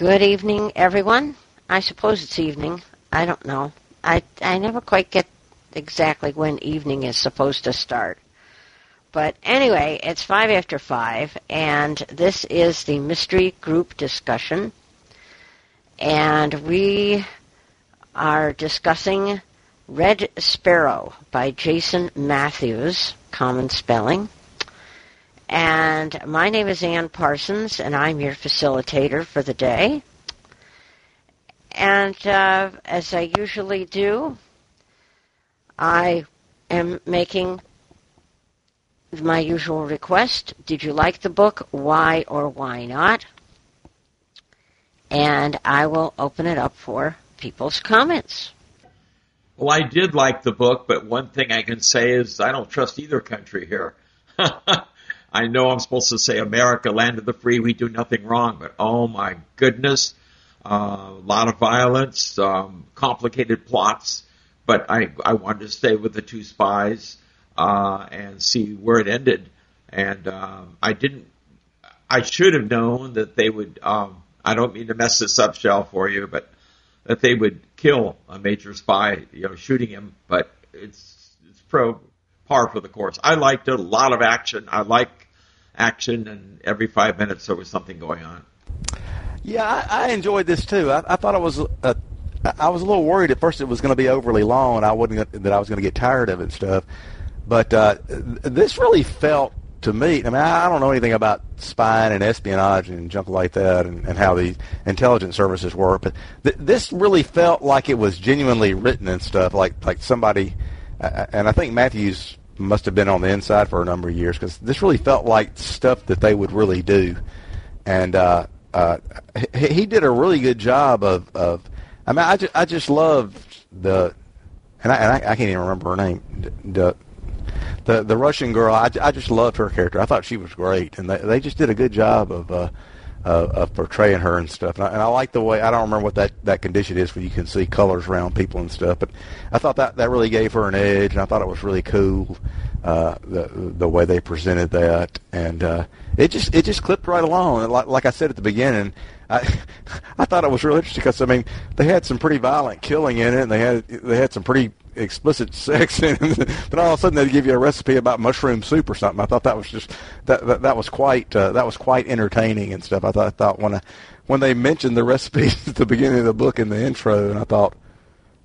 Good evening, everyone. I suppose it's evening. I don't know. I I never quite get exactly when evening is supposed to start. But anyway, it's five after five, and this is the mystery group discussion. And we are discussing Red Sparrow by Jason Matthews, common spelling. And my name is Ann Parsons, and I'm your facilitator for the day. And uh, as I usually do, I am making my usual request. Did you like the book? Why or why not? And I will open it up for people's comments. Well, I did like the book, but one thing I can say is I don't trust either country here. I know I'm supposed to say America, land of the free, we do nothing wrong, but oh my goodness, uh, a lot of violence, um, complicated plots. But I I wanted to stay with the two spies uh, and see where it ended, and um, I didn't. I should have known that they would. Um, I don't mean to mess this up, Shell, for you, but that they would kill a major spy, you know, shooting him. But it's it's pro par for the course. I liked it. A lot of action. I like action, and every five minutes there was something going on. Yeah, I, I enjoyed this too. I, I thought it was. A, I was a little worried at first it was going to be overly long, and I wouldn't that I was going to get tired of it and stuff. But uh, this really felt to me. I mean, I, don't know anything about spying and espionage and junk like that, and, and how the intelligence services work. But th- this really felt like it was genuinely written and stuff, like like somebody. Uh, and I think Matthews must have been on the inside for a number of years because this really felt like stuff that they would really do. And uh, uh, he, he did a really good job of. of I mean, I just, I just loved the, and I, and I, I can't even remember her name. The, the the Russian girl, I, I just loved her character. I thought she was great, and they they just did a good job of uh, uh, of portraying her and stuff. And I, and I like the way I don't remember what that that condition is where you can see colors around people and stuff. But I thought that that really gave her an edge, and I thought it was really cool uh, the the way they presented that, and uh, it just it just clipped right along. And like, like I said at the beginning, I I thought it was really interesting because I mean they had some pretty violent killing in it, and they had they had some pretty explicit sex it. but all of a sudden they'd give you a recipe about mushroom soup or something. I thought that was just that that, that was quite uh, that was quite entertaining and stuff. I thought I thought when I, when they mentioned the recipes at the beginning of the book in the intro, and I thought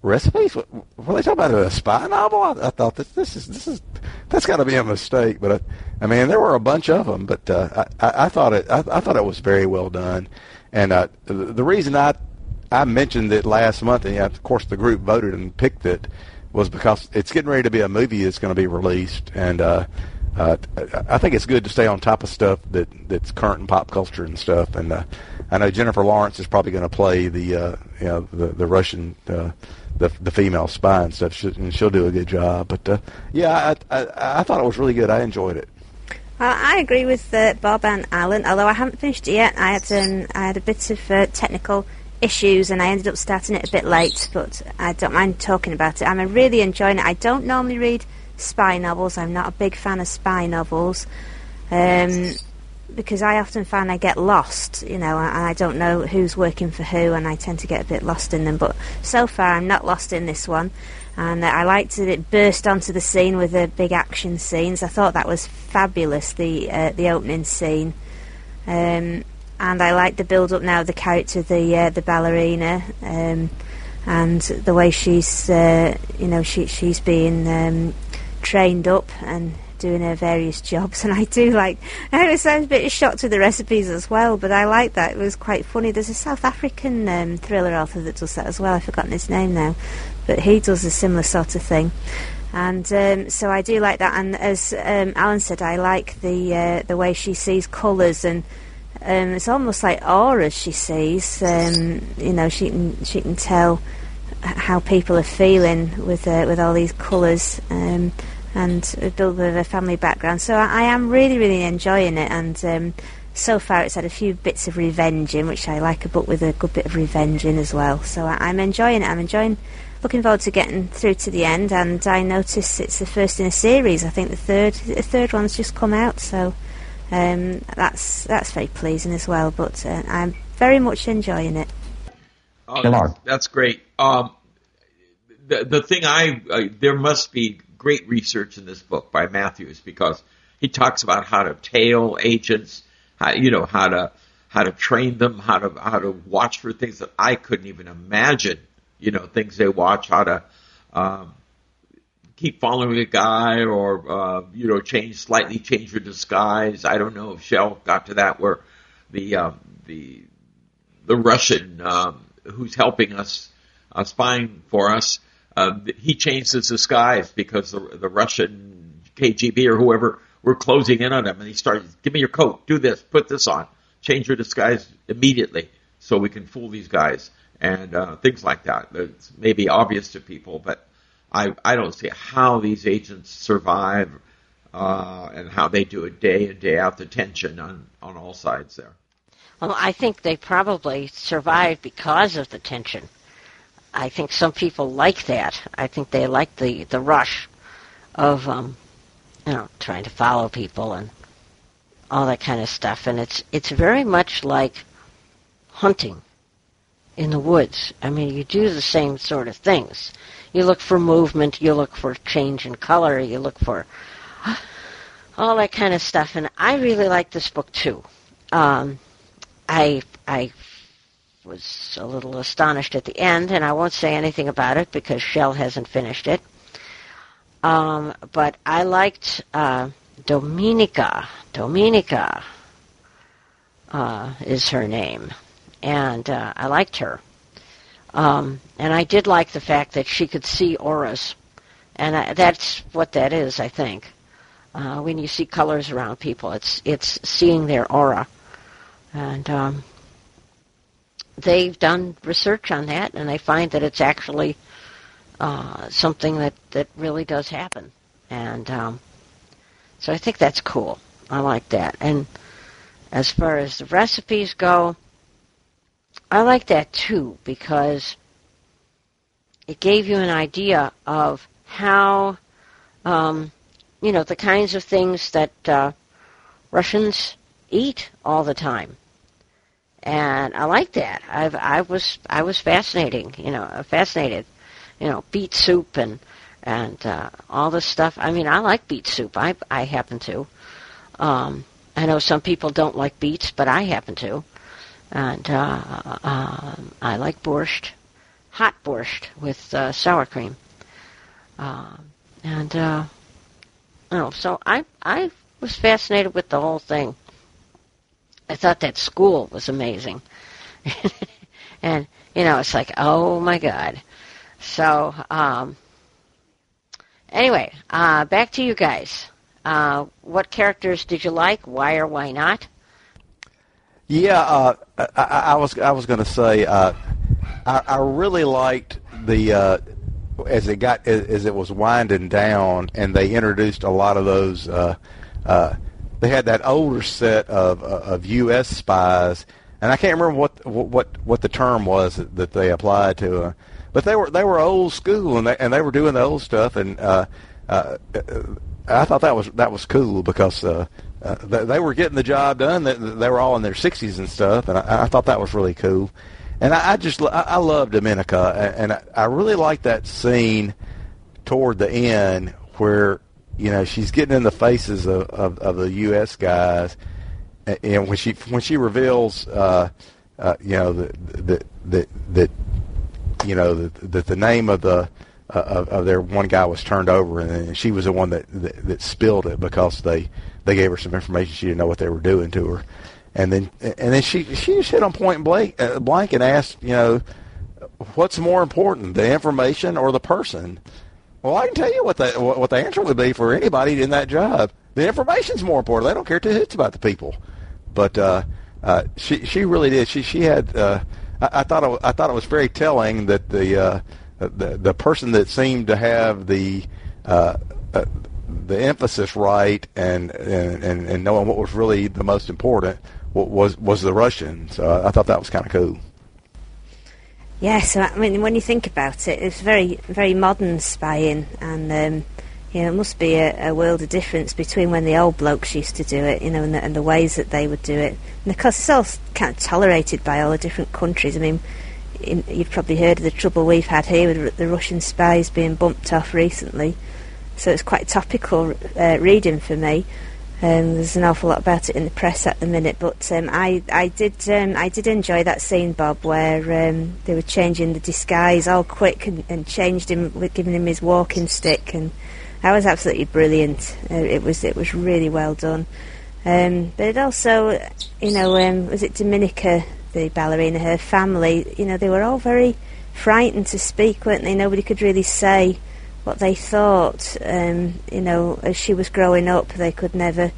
recipes? What, were they talking about a spy novel? I, I thought this, this is this is that's got to be a mistake. But I, I mean, there were a bunch of them, but uh, I, I thought it I, I thought it was very well done. And uh, the, the reason I I mentioned it last month, and yeah, of course the group voted and picked it, was because it's getting ready to be a movie that's going to be released, and uh, uh, I think it's good to stay on top of stuff that that's current in pop culture and stuff. And uh, I know Jennifer Lawrence is probably going to play the uh, you know the the Russian uh, the the female spy and stuff, she, and she'll do a good job. But uh, yeah, I, I I thought it was really good. I enjoyed it. I agree with uh, Bob and Alan. Although I haven't finished it yet, I had um, I had a bit of uh, technical issues and I ended up starting it a bit late. But I don't mind talking about it. I'm really enjoying it. I don't normally read spy novels. I'm not a big fan of spy novels. Um, because I often find I get lost, you know, and I don't know who's working for who, and I tend to get a bit lost in them. But so far, I'm not lost in this one, and uh, I liked that it burst onto the scene with the big action scenes. I thought that was fabulous, the uh, the opening scene, um, and I like the build up now of the character, the uh, the ballerina, um, and the way she's, uh, you know, she she's being um, trained up and doing her various jobs, and I do like. I was a bit shocked with the recipes as well, but I like that. It was quite funny. There's a South African um, thriller author that does that as well. I've forgotten his name now, but he does a similar sort of thing. And um, so I do like that. And as um, Alan said, I like the uh, the way she sees colours and. Um, it's almost like auras she sees. Um, you know, she can she can tell how people are feeling with uh, with all these colours. Um, and a bit of a family background. So I, I am really, really enjoying it, and um, so far it's had a few bits of revenge in, which I like a book with a good bit of revenge in as well. So I, am enjoying it. I'm enjoying, looking forward to getting through to the end. And I notice it's the first in a series. I think the third, the third one's just come out, so um, that's that's very pleasing as well. But uh, I'm very much enjoying it. Oh, that's, that's great. Um, the the thing I uh, there must be great research in this book by Matthews because he talks about how to tail agents, how, you know how to how to train them, how to how to watch for things that I couldn't even imagine. You know, things they watch, how to um, keep following a guy, or uh, you know, change slightly change your disguise. I don't know if Shell got to that where the um, the the Russian um, who's helping us, uh, spying for us, uh, he changed his disguise because the, the Russian KGB or whoever were closing in on him, and he started, "Give me your coat, do this, put this on, change your disguise immediately, so we can fool these guys." And uh, things like that. It's maybe obvious to people, but I I don't see how these agents survive uh, and how they do it day in day out. The tension on on all sides there. Well, I think they probably survive because of the tension. I think some people like that. I think they like the the rush of um, you know trying to follow people and all that kind of stuff. And it's it's very much like hunting in the woods. I mean, you do the same sort of things. You look for movement. You look for change in color. You look for all that kind of stuff. And I really like this book too. Um, I I was a little astonished at the end, and I won't say anything about it because Shell hasn't finished it. Um, but I liked uh, Dominika. Dominika uh, is her name, and uh, I liked her. Um, and I did like the fact that she could see auras, and I, that's what that is, I think. Uh, when you see colors around people, it's it's seeing their aura, and um, they've done research on that, and they find that it's actually uh, something that, that really does happen. And um, so I think that's cool. I like that. And as far as the recipes go, I like that too because it gave you an idea of how, um, you know, the kinds of things that uh, Russians eat all the time and I like that. I've I was I was fascinating, you know, fascinated, you know, beet soup and and uh, all this stuff. I mean, I like beet soup. I I happen to. Um, I know some people don't like beets, but I happen to, and uh, uh, I like borscht, hot borscht with uh, sour cream, and uh, know, so I I was fascinated with the whole thing. I thought that school was amazing. and, you know, it's like, oh my God. So, um, anyway, uh, back to you guys. Uh, what characters did you like? Why or why not? Yeah, uh, I, I, was I was going to say uh, I, I really liked the uh, as it got as it was winding down, and they introduced a lot of those uh, uh, they had that older set of uh, of U.S. spies, and I can't remember what what what the term was that they applied to, but they were they were old school and they and they were doing the old stuff, and I thought that was that was cool because. Uh, they were getting the job done. They, were all in their 60s and stuff, and I, I thought that was really cool. And I, I just I, love Dominika, and I, I really like that scene toward the end where you know, she's getting in the faces of, of, of the U.S. guys, and when she when she reveals, uh, uh, you know, that that that you know that the, the name of the uh, of, of their one guy was turned over, and she was the one that, that that spilled it because they they gave her some information she didn't know what they were doing to her, and then and then she she just hit on point blank uh, blank and asked, you know, what's more important, the information or the person? Well, I can tell you what the what the answer would be for anybody in that job. The information's more important. They don't care two hits about the people. But uh, uh, she she really did. She she had. Uh, I, I thought it, I thought it was very telling that the uh, the the person that seemed to have the uh, uh, the emphasis right and, and and knowing what was really the most important was was the Russian. So I thought that was kind of cool. Yeah, so I mean, when you think about it, it's very, very modern spying, and um, you know, it must be a, a world of difference between when the old blokes used to do it, you know, and the, and the ways that they would do it. And of course, it's all kind of tolerated by all the different countries. I mean, in, you've probably heard of the trouble we've had here with the Russian spies being bumped off recently. So it's quite topical uh, reading for me. Um, there's an awful lot about it in the press at the minute, but um, I, I did um, I did enjoy that scene, Bob, where um, they were changing the disguise all quick and, and changed him, giving him his walking stick, and that was absolutely brilliant. Uh, it was it was really well done. Um, but it also, you know, um, was it Dominika, the ballerina, her family? You know, they were all very frightened to speak, weren't they? Nobody could really say what they thought. Um, you know, as she was growing up, they could never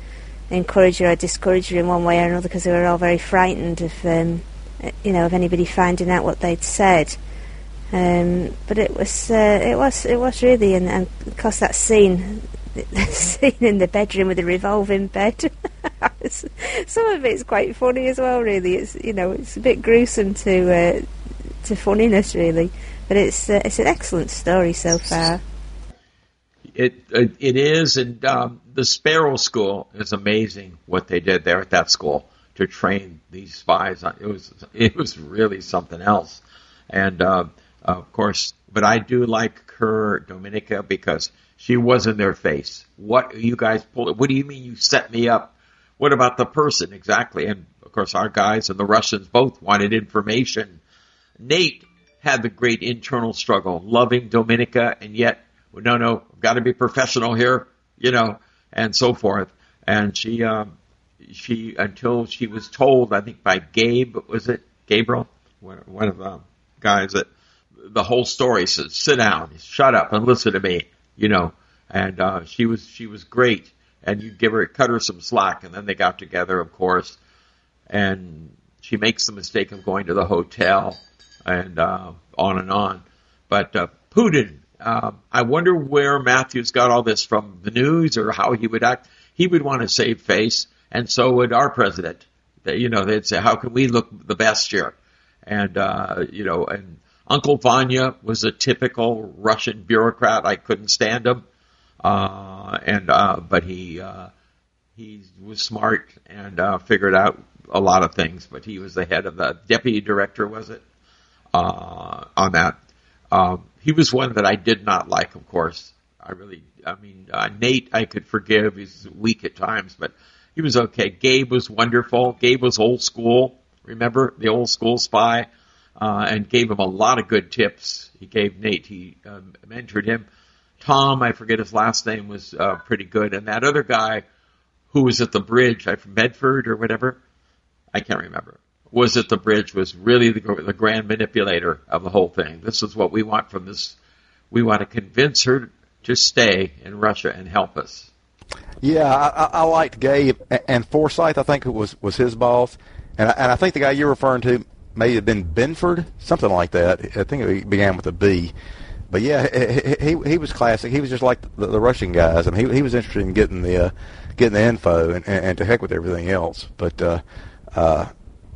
encourage her or discourage her in one way or another because they were all very frightened of, um, you know, of anybody finding out what they'd said. Um, but it was, uh, it was, it was really, and, and of course that scene, the scene in the bedroom with the revolving bed. some of it's quite funny as well. Really, it's you know, it's a bit gruesome to uh, to funniness really, but it's uh, it's an excellent story so far. It it, it is, and um, the Sparrow School is amazing what they did there at that school to train these spies. It was it was really something else, and. Uh, of course, but I do like her, Dominika, because she was in their face. What are you guys pull? What do you mean you set me up? What about the person exactly? And of course, our guys and the Russians both wanted information. Nate had the great internal struggle, loving Dominika, and yet, no, no, got to be professional here, you know, and so forth. And she, um, she until she was told, I think by Gabe, was it Gabriel, one, of the guys that the whole story. Said, "Sit down, shut up, and listen to me." You know, and uh, she was she was great, and you give her cut her some slack, and then they got together, of course, and she makes the mistake of going to the hotel, and uh, on and on. But uh, Putin, uh, I wonder where Matthews got all this from the news or how he would act. He would want to save face, and so would our president. You know, they'd say, "How can we look the best here?" And uh, you know, and Uncle Vanya was a typical Russian bureaucrat. I couldn't stand him, uh, and uh, but he uh, he was smart and uh, figured out a lot of things. But he was the head of the deputy director, was it? Uh, on that, um, he was one that I did not like. Of course, I really, I mean, uh, Nate I could forgive. He's weak at times, but he was okay. Gabe was wonderful. Gabe was old school. Remember the old school spy? Uh, and gave him a lot of good tips. He gave Nate, he um, mentored him. Tom, I forget his last name, was uh, pretty good. And that other guy who was at the bridge, I from Medford or whatever, I can't remember, was at the bridge, was really the, the grand manipulator of the whole thing. This is what we want from this. We want to convince her to stay in Russia and help us. Yeah, I, I liked Gabe and Forsyth. I think it was was his boss, and I, and I think the guy you're referring to may have been Benford, something like that. I think it began with a B. But yeah, he he, was classic. He was just like the, the Russian guys. I mean, he he was interested in getting the uh, getting the info and, and, and to heck with everything else. But uh, uh,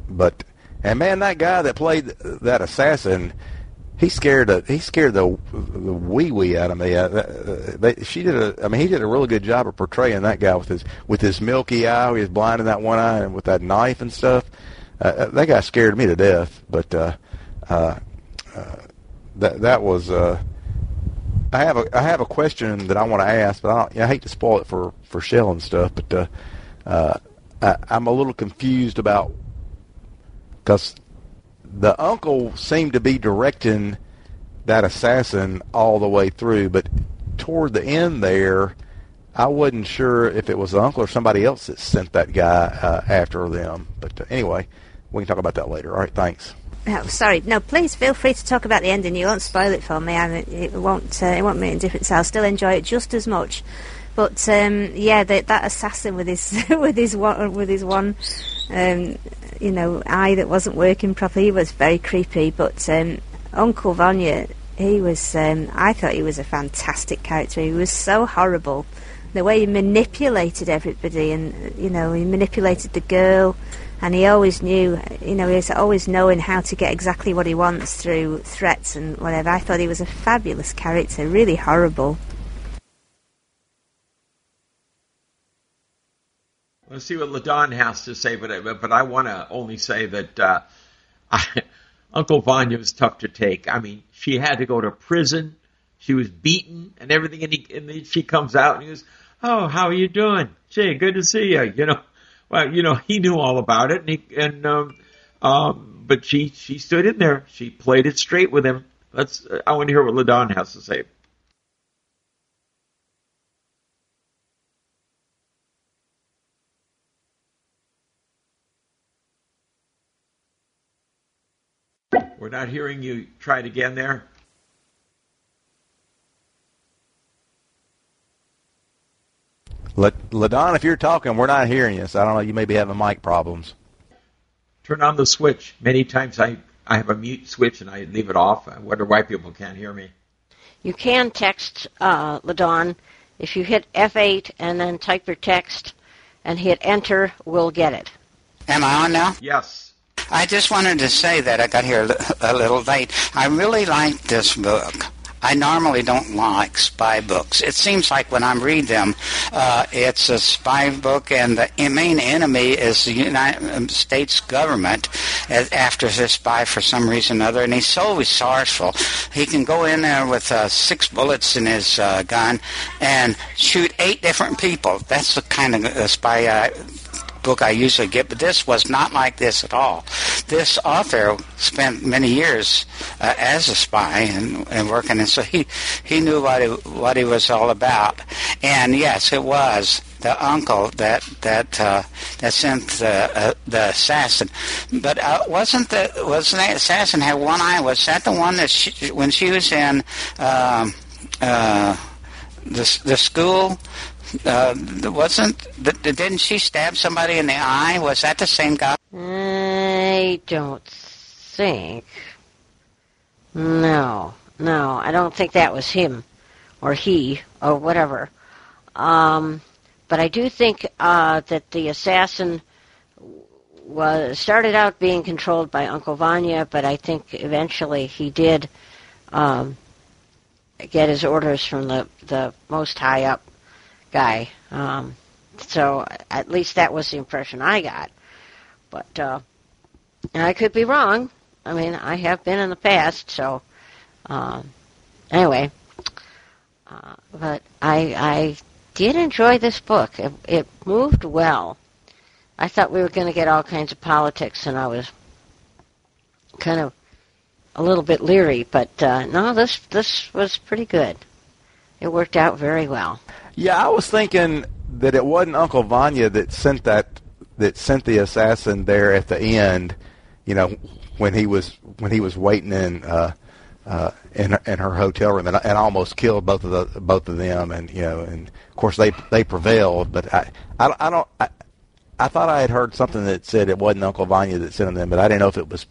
but and man, that guy that played that assassin, he scared the he scared the the wee wee out of me. Uh, they, she did a I mean he did a really good job of portraying that guy with his with his milky eye. He was blind in that one eye and with that knife and stuff. Uh, uh, that guy scared me to death. But uh, uh, uh, that that was. Uh, I have a I have a question that I want to ask, but I, I hate to spoil it for for Shell and stuff. But uh, uh, I, I'm a little confused about because the uncle seemed to be directing that assassin all the way through, but toward the end there, I wasn't sure if it was the uncle or somebody else that sent that guy uh, after them. But uh, anyway, we can talk about that later. All right, thanks. Oh, sorry. No, please feel free to talk about the ending. You won't spoil it for me, and it, it won't. Uh, it won't make a difference. I'll still enjoy it just as much. But um, yeah, the, that assassin with his with his one with his one, um, you know, eye that wasn't working properly he was very creepy. But um, Uncle Vanya, he was. Um, I thought he was a fantastic character. He was so horrible. The way he manipulated everybody, and you know, he manipulated the girl and he always knew, you know, he was always knowing how to get exactly what he wants through threats and whatever. I thought he was a fabulous character, really horrible. Let's see what Ladon has to say, but I, but I want to only say that uh, I, Uncle Vanya was tough to take. I mean, she had to go to prison. She was beaten and everything, and, he, and she comes out and he goes, "Oh, how are you doing? Gee, good to see you." You know, well, you know, he knew all about it, and he, and um, um, but she she stood in there. She played it straight with him. Let's. I want to hear what Ladon has to say. We're not hearing you. Try it again there. Ladon, if you're talking, we're not hearing you. So I don't know. You may be having mic problems. Turn on the switch. Many times I, I have a mute switch and I leave it off. I wonder why people can't hear me. You can text uh, Ladon. If you hit F8 and then type your text and hit enter, we'll get it. Am I on now? Yes. I just wanted to say that I got here a little late. I really like this book. I normally don't like spy books. It seems like when I read them, uh, it's a spy book, and the main enemy is the United States government after this spy for some reason or other, and he's so resourceful. He can go in there with uh, six bullets in his uh, gun and shoot eight different people. That's the kind of uh, spy uh, book I usually get, but this was not like this at all. This author spent many years uh, as a spy and, and working, and so he he knew what he, what he was all about. And yes, it was the uncle that that uh, that sent the uh, the assassin. But uh, wasn't the wasn't the assassin had one eye? Was that the one that she, when she was in um, uh, the the school? Uh, wasn't didn't she stab somebody in the eye? Was that the same guy? I don't think. No, no, I don't think that was him, or he, or whatever. Um, but I do think uh, that the assassin was started out being controlled by Uncle Vanya, but I think eventually he did um, get his orders from the the most high up guy. Um, so at least that was the impression I got. But uh, I could be wrong. I mean, I have been in the past, so um, anyway. Uh, but I I did enjoy this book. It, it moved well. I thought we were going to get all kinds of politics, and I was kind of a little bit leery. But uh, no, this this was pretty good. It worked out very well. Yeah, I was thinking that it wasn't Uncle Vanya that sent that that sent the assassin there at the end. You know, when he was when he was waiting in uh, uh, in in her hotel room and, and almost killed both of the both of them. And you know, and of course they they prevailed. But I I, I don't. I, I thought I had heard something that said it wasn't Uncle Vanya that sent them, but I didn't know if it was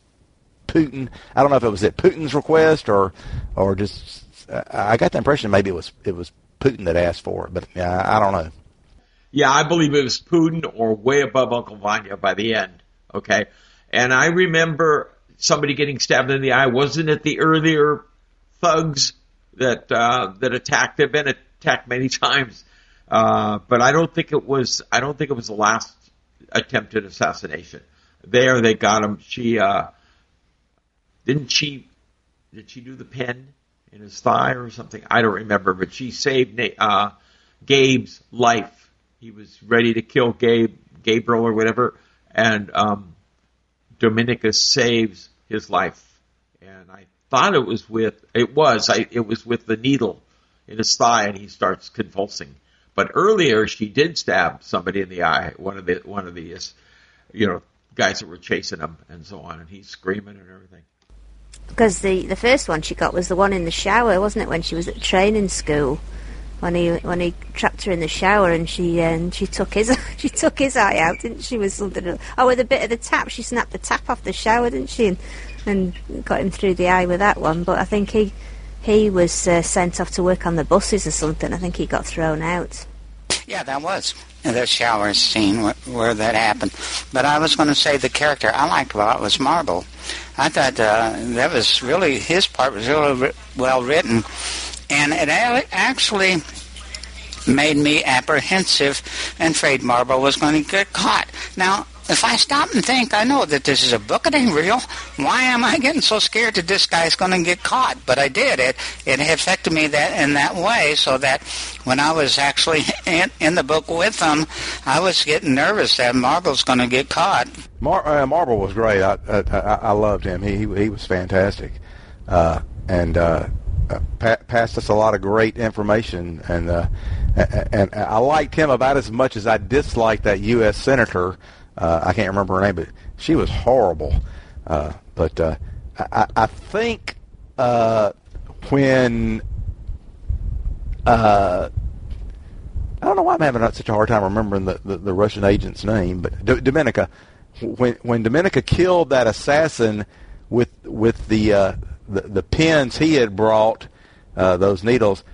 Putin. I don't know if it was at Putin's request or or just. I got the impression maybe it was it was Putin that asked for it, but yeah, I don't know. Yeah, I believe it was Putin or way above Uncle Vanya by the end. Okay, and I remember somebody getting stabbed in the eye. Wasn't it the earlier thugs that uh, that attacked? They've been attacked many times, uh, but I don't think it was. I don't think it was the last attempted assassination. There, they got him. She uh, didn't she? Did she do the pen? In his thigh or something. I don't remember, but she saved uh, Gabe's life. He was ready to kill Gabe, Gabriel or whatever, and um, Dominika saves his life. And I thought it was with it was I, it was with the needle in his thigh, and he starts convulsing. But earlier, she did stab somebody in the eye. One of the one of the you know guys that were chasing him, and so on, and he's screaming and everything because the the first one she got was the one in the shower, wasn't it? When she was at training school, when he when he trapped her in the shower and she and she took his she took his eye out, didn't she? With something. Oh, with a bit of the tap, she snapped the tap off the shower, didn't she? And, and got him through the eye with that one. But I think he he was uh, sent off to work on the buses or something. I think he got thrown out. Yeah, that was the shower scene where, where that happened. But I was going to say the character I liked a lot was Marble. I thought uh, that was really his part was really well written, and it actually made me apprehensive and afraid Marble was going to get caught. Now, if I stop and think, I know that this is a book, it ain't real. Why am I getting so scared that this guy's going to get caught? But I did. It it affected me that in that way, so that when I was actually in, in the book with them, I was getting nervous that Marble's going to get caught. Mar- uh, Marble was great. I, I I loved him. He he, was fantastic, uh, and uh, uh, pa- passed us a lot of great information. And uh, and I liked him about as much as I disliked that U.S. senator uh, I can't remember her name, but she was horrible. Uh, but uh, I, I think uh, when uh, I don't know why I'm having such a hard time remembering the, the, the Russian agent's name, but D- Dominika, when when Dominika killed that assassin with with the uh, the, the pins he had brought, those needles,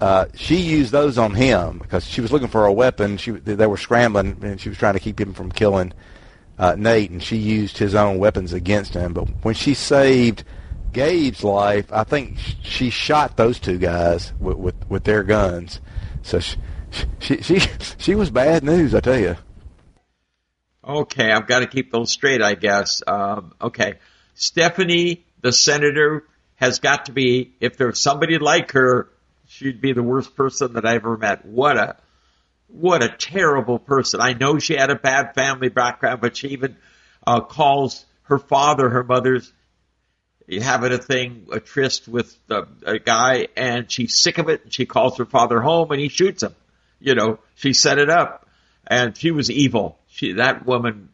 uh, she used those on him because she was looking for a weapon. She they were scrambling and she was trying to keep him from killing uh, Nate, and she used his own weapons against him. But when she saved Gabe's life, I think she shot those two guys with with, with their guns. So she, she she she was bad news, I tell you. Okay, I've got to keep those straight, I guess. Um, okay, Stephanie, the senator, has got to be if there's somebody like her she'd be the worst person that I ever met. What a what a terrible person. I know she had a bad family background, but she even uh, calls her father, her mother's having a thing, a tryst with a, a guy, and she's sick of it. And she calls her father home, and he shoots him. You know, she set it up, and she was evil. She that woman,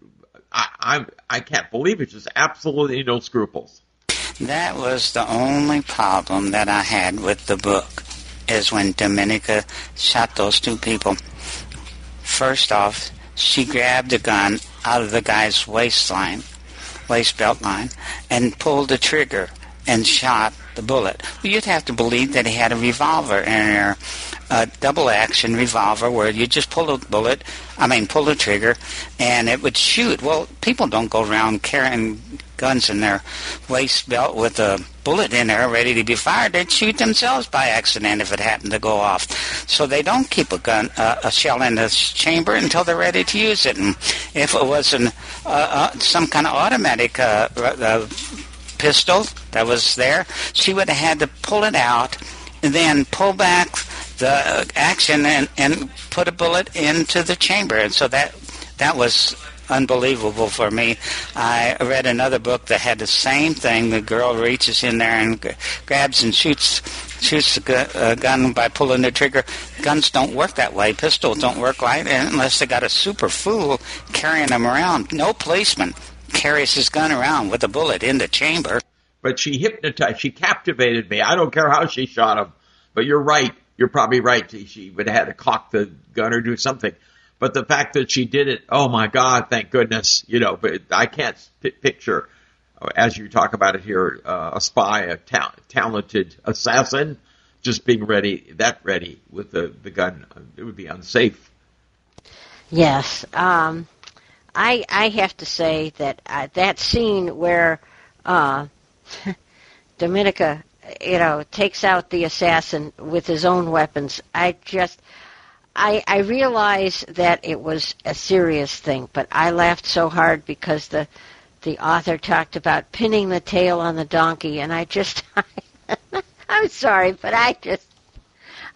I I, I can't believe it. Just absolutely no scruples. That was the only problem that I had with the book is when Dominika shot those two people. First off, she grabbed a gun out of the guy's waistline, waist belt line, and pulled the trigger and shot the bullet. Well, you'd have to believe that he had a revolver in there, a double action revolver where you just pull the bullet, I mean, pull the trigger, and it would shoot. Well, people don't go around carrying guns in their waist belt with a bullet in there ready to be fired, they'd shoot themselves by accident if it happened to go off. So they don't keep a gun, uh, a shell in the chamber until they're ready to use it. And if it was an, uh, uh, some kind of automatic uh, uh, pistol that was there, she would have had to pull it out and then pull back the action and, and put a bullet into the chamber. And so that that was unbelievable for me. I read another book that had the same thing. The girl reaches in there and g- grabs and shoots shoots the gu- uh, gun by pulling the trigger. Guns don't work that way. Pistols don't work like unless they got a super fool carrying them around. No policeman carries his gun around with a bullet in the chamber. But she hypnotized, she captivated me. I don't care how she shot him. But you're right. You're probably right. She would have had to cock the gun or do something. But the fact that she did it, oh my God, thank goodness, you know, but I can't picture, uh, as you talk about it here, uh, a spy, a ta- talented assassin, just being ready, that ready with the, the gun. It would be unsafe. Yes. Um, I I have to say that uh, that scene where uh, Dominika, you know, takes out the assassin with his own weapons, I just I, I realize that it was a serious thing, but I laughed so hard because the the author talked about pinning the tail on the donkey, and I just I, I'm sorry, but I just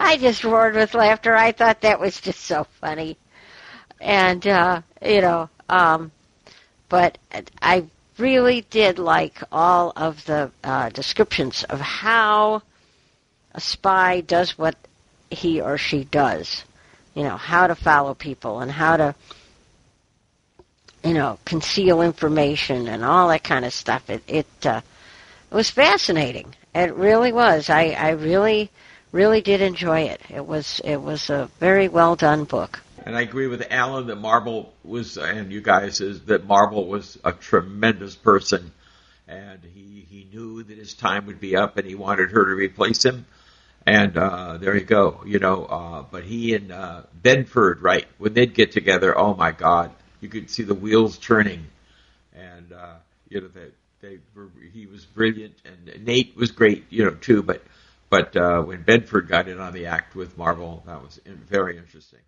I just roared with laughter. I thought that was just so funny, and uh, you know, um, but I really did like all of the uh, descriptions of how a spy does what he or she does you know, how to follow people and how to, you know, conceal information and all that kind of stuff. It it, uh, it was fascinating. It really was. I I really really did enjoy it. It was it was a very well done book. And I agree with Alan that Marble was, and you guys, is that Marble was a tremendous person, and he he knew that his time would be up, and he wanted her to replace him and uh, there you go. You know, uh, but he and uh, Benford, right? When they'd get together, oh my God, you could see the wheels turning, and uh, you know that they were. He was brilliant, and Nate was great, you know, too. But But uh, when Benford got in on the act with Marble, that was very interesting.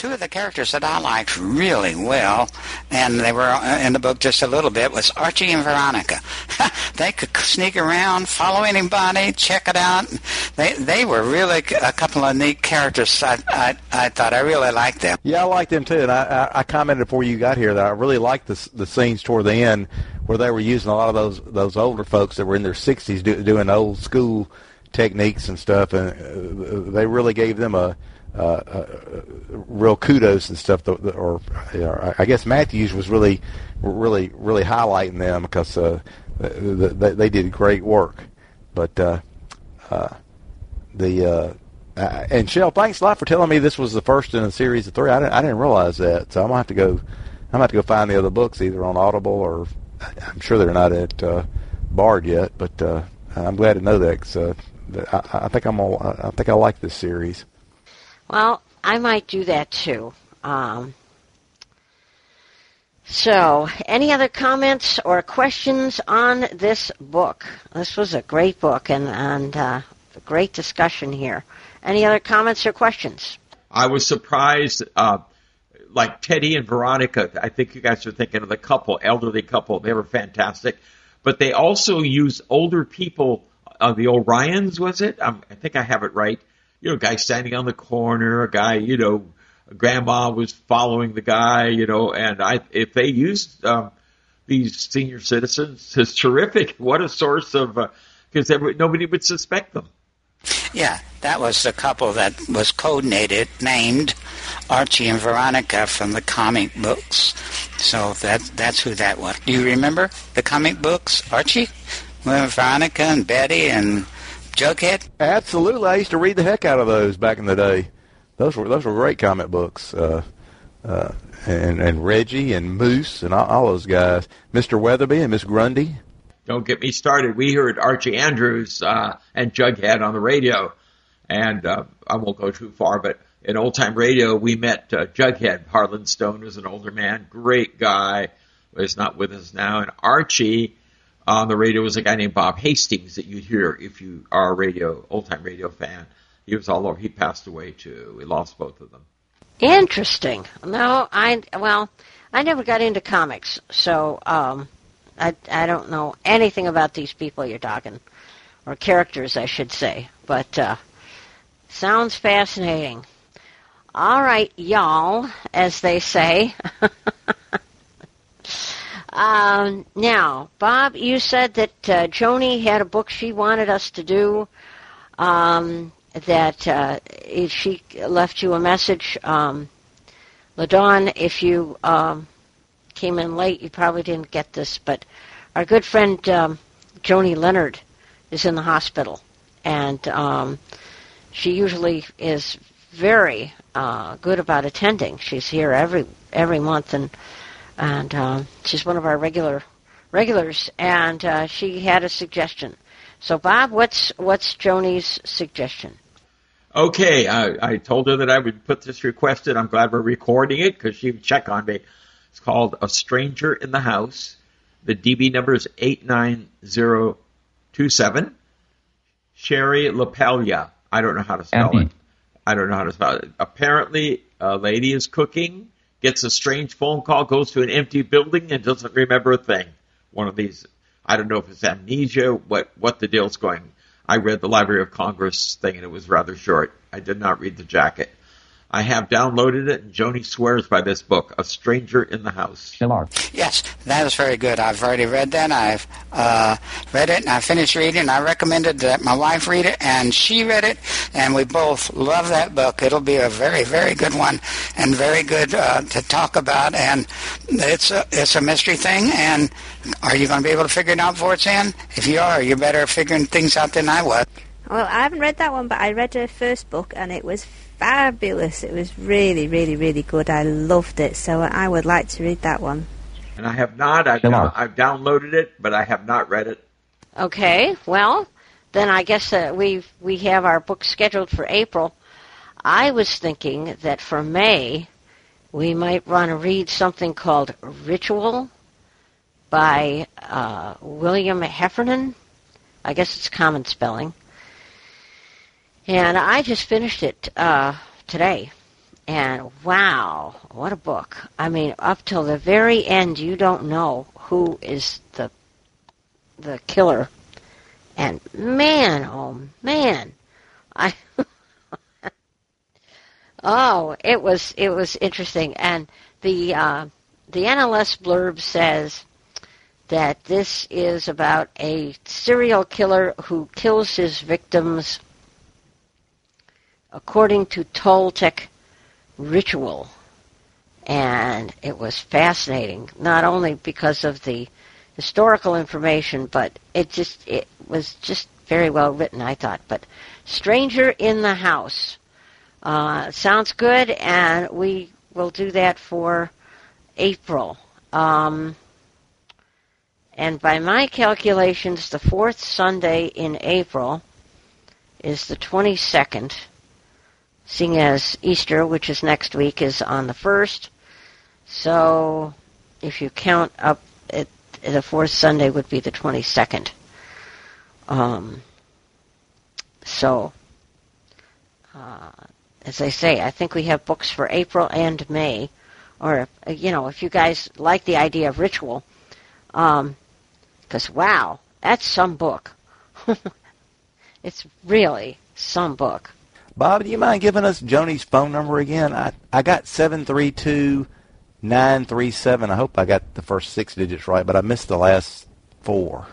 Two of the characters that I liked really well, and they were uh, in the book just a little bit, was Archie and Veronica. they could sneak around, follow anybody, check it out. They they were really a couple of neat characters. I I, I thought I really liked them. Yeah, I liked them too, and I, I, I commented before you got here that I really liked the the scenes toward the end where they were using a lot of those those older folks that were in their 60s do, doing old school techniques and stuff, and uh, they really gave them a real kudos and stuff. That, that, or I guess Matthews was really, really, really highlighting them because uh, they, they did great work. But uh, uh, the uh, uh, and Shell, thanks a lot for telling me this was the first in a series of three. I didn't, I didn't realize that, so I'm gonna have to go. I'm gonna have to go find the other books either on Audible or I'm sure they're not at uh, Bard yet. But uh, I'm glad to know that because uh, I, I think I'm all, I think I like this series. Well, I might do that too. Um, so, any other comments or questions on this book? This was a great book and, and uh, a great discussion here. Any other comments or questions? I was surprised, uh, like Teddy and Veronica. I think you guys are thinking of the couple, elderly couple. They were fantastic, but they also use older people. Uh, the Orions, was it? Um, I think I have it right you know, a guy standing on the corner, a guy, you know, grandma was following the guy, you know, and I, if they used, um, these senior citizens, it's terrific. What a source of, because uh, nobody would suspect them. Yeah, that was the couple that was codenated, named Archie and Veronica from the comic books. So that that's who that was. Do you remember the comic books, Archie? Veronica and Betty and Jughead? Absolutely. I used to read the heck out of those back in the day. Those were those were great comic books. Uh, uh, and and Reggie and Moose and all, all those guys. Mr. Weatherbee and Miss Grundy. Don't get me started. We heard Archie Andrews uh, and Jughead on the radio, and uh, I won't go too far, but in old time radio, we met uh, Jughead. Harlan Stone was an older man, great guy. He's not with us now, and Archie on the radio was a guy named Bob Hastings that you'd hear if you are a radio old time radio fan. He was all over. He passed away too. We lost both of them. Interesting. No, I well, I never got into comics, so um, I I don't know anything about these people you're talking, or characters, I should say. But uh, sounds fascinating. All right, y'all, as they say. Um, now, Bob, you said that uh, Joni had a book she wanted us to do. Um, that uh, she left you a message. Um, LaDawn, if you um, came in late, you probably didn't get this, but our good friend um, Joni Leonard is in the hospital, and um, she usually is very uh, good about attending. She's here every every month, and and uh, she's one of our regular regulars, and uh, she had a suggestion. So, Bob, what's what's Joni's suggestion? Okay, I, I told her that I would put this request in. I'm glad we're recording it because she would check on me. It's called A Stranger in the House. The DB number is 89027. Sherry LaPaglia. I don't know how to spell it. I don't know how to spell it. Apparently, a lady is cooking gets a strange phone call, goes to an empty building, and doesn't remember a thing. One of these, I don't know if it's amnesia, what what the deal's going. I read the Library of Congress thing, and it was rather short. I did not read the jacket. I have downloaded it, and Joni swears by this book, A Stranger in the House. Yes, that is very good. I've already read that. I've uh, read it, and I finished reading. I recommended that my wife read it, and she read it, and we both love that book. It'll be a very, very good one, and very good uh, to talk about. And it's a, it's a mystery thing, and are you going to be able to figure it out for us, Ann? If you are, you're better at figuring things out than I was. Well, I haven't read that one, but I read her first book, and it was fabulous. It was really, really, really good. I loved it. So I would like to read that one. And I have not. I've, I've downloaded it, but I have not read it. Okay. Well, then I guess uh, we we have our book scheduled for April. I was thinking that for May we might want to read something called Ritual by uh, William Heffernan. I guess it's common spelling. And I just finished it uh, today. And wow, what a book. I mean, up till the very end, you don't know who is the the killer. And man, oh man, I oh, it was it was interesting. And the uh, the NLS blurb says that this is about a serial killer who kills his victims according to Toltec ritual. And it was fascinating, not only because of the historical information, but it just it was just very well written, I thought. But Stranger in the House uh, sounds good, and we will do that for April. Um, and by my calculations, the fourth Sunday in April is the 22nd seeing as Easter, which is next week, is on the 1st. So if you count up, it, the fourth Sunday would be the 22nd. Um, so, uh, as I say, I think we have books for April and May. Or, you know, if you guys like the idea of ritual, because, um, wow, that's some book. it's really some book. Bob, do you mind giving us Joni's phone number again? I, I got 732-937. I hope I got the first six digits right, but I missed the last four.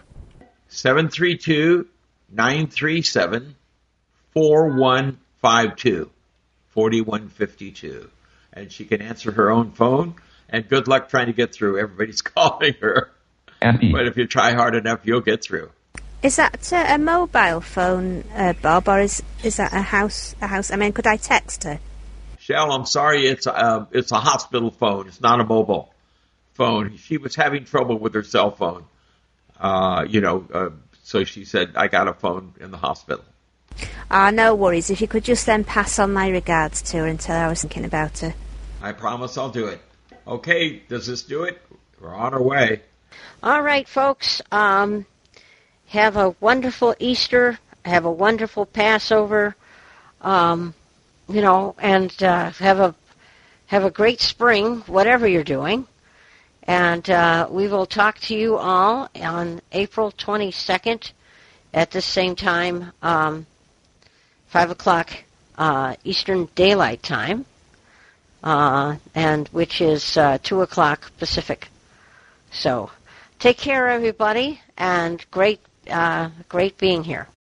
732-937-4152. 4152. And she can answer her own phone. And good luck trying to get through. Everybody's calling her. But if you try hard enough, you'll get through. Is that uh, a mobile phone, uh, Bob, or is is that a house? A house? I mean, could I text her? Shell, I'm sorry, it's a it's a hospital phone. It's not a mobile phone. She was having trouble with her cell phone. Uh, you know, uh, so she said, "I got a phone in the hospital." Ah, no worries. If you could just then pass on my regards to her and tell her I was thinking about her. I promise I'll do it. Okay, does this do it? We're on our way. All right, folks. Um, have a wonderful Easter. Have a wonderful Passover. Um, you know, and uh, have a have a great spring, whatever you're doing. And uh, we will talk to you all on April 22nd at the same time, um, 5 o'clock uh, Eastern Daylight Time, uh, and which is uh, 2 o'clock Pacific. So take care, everybody, and great uh, great being here.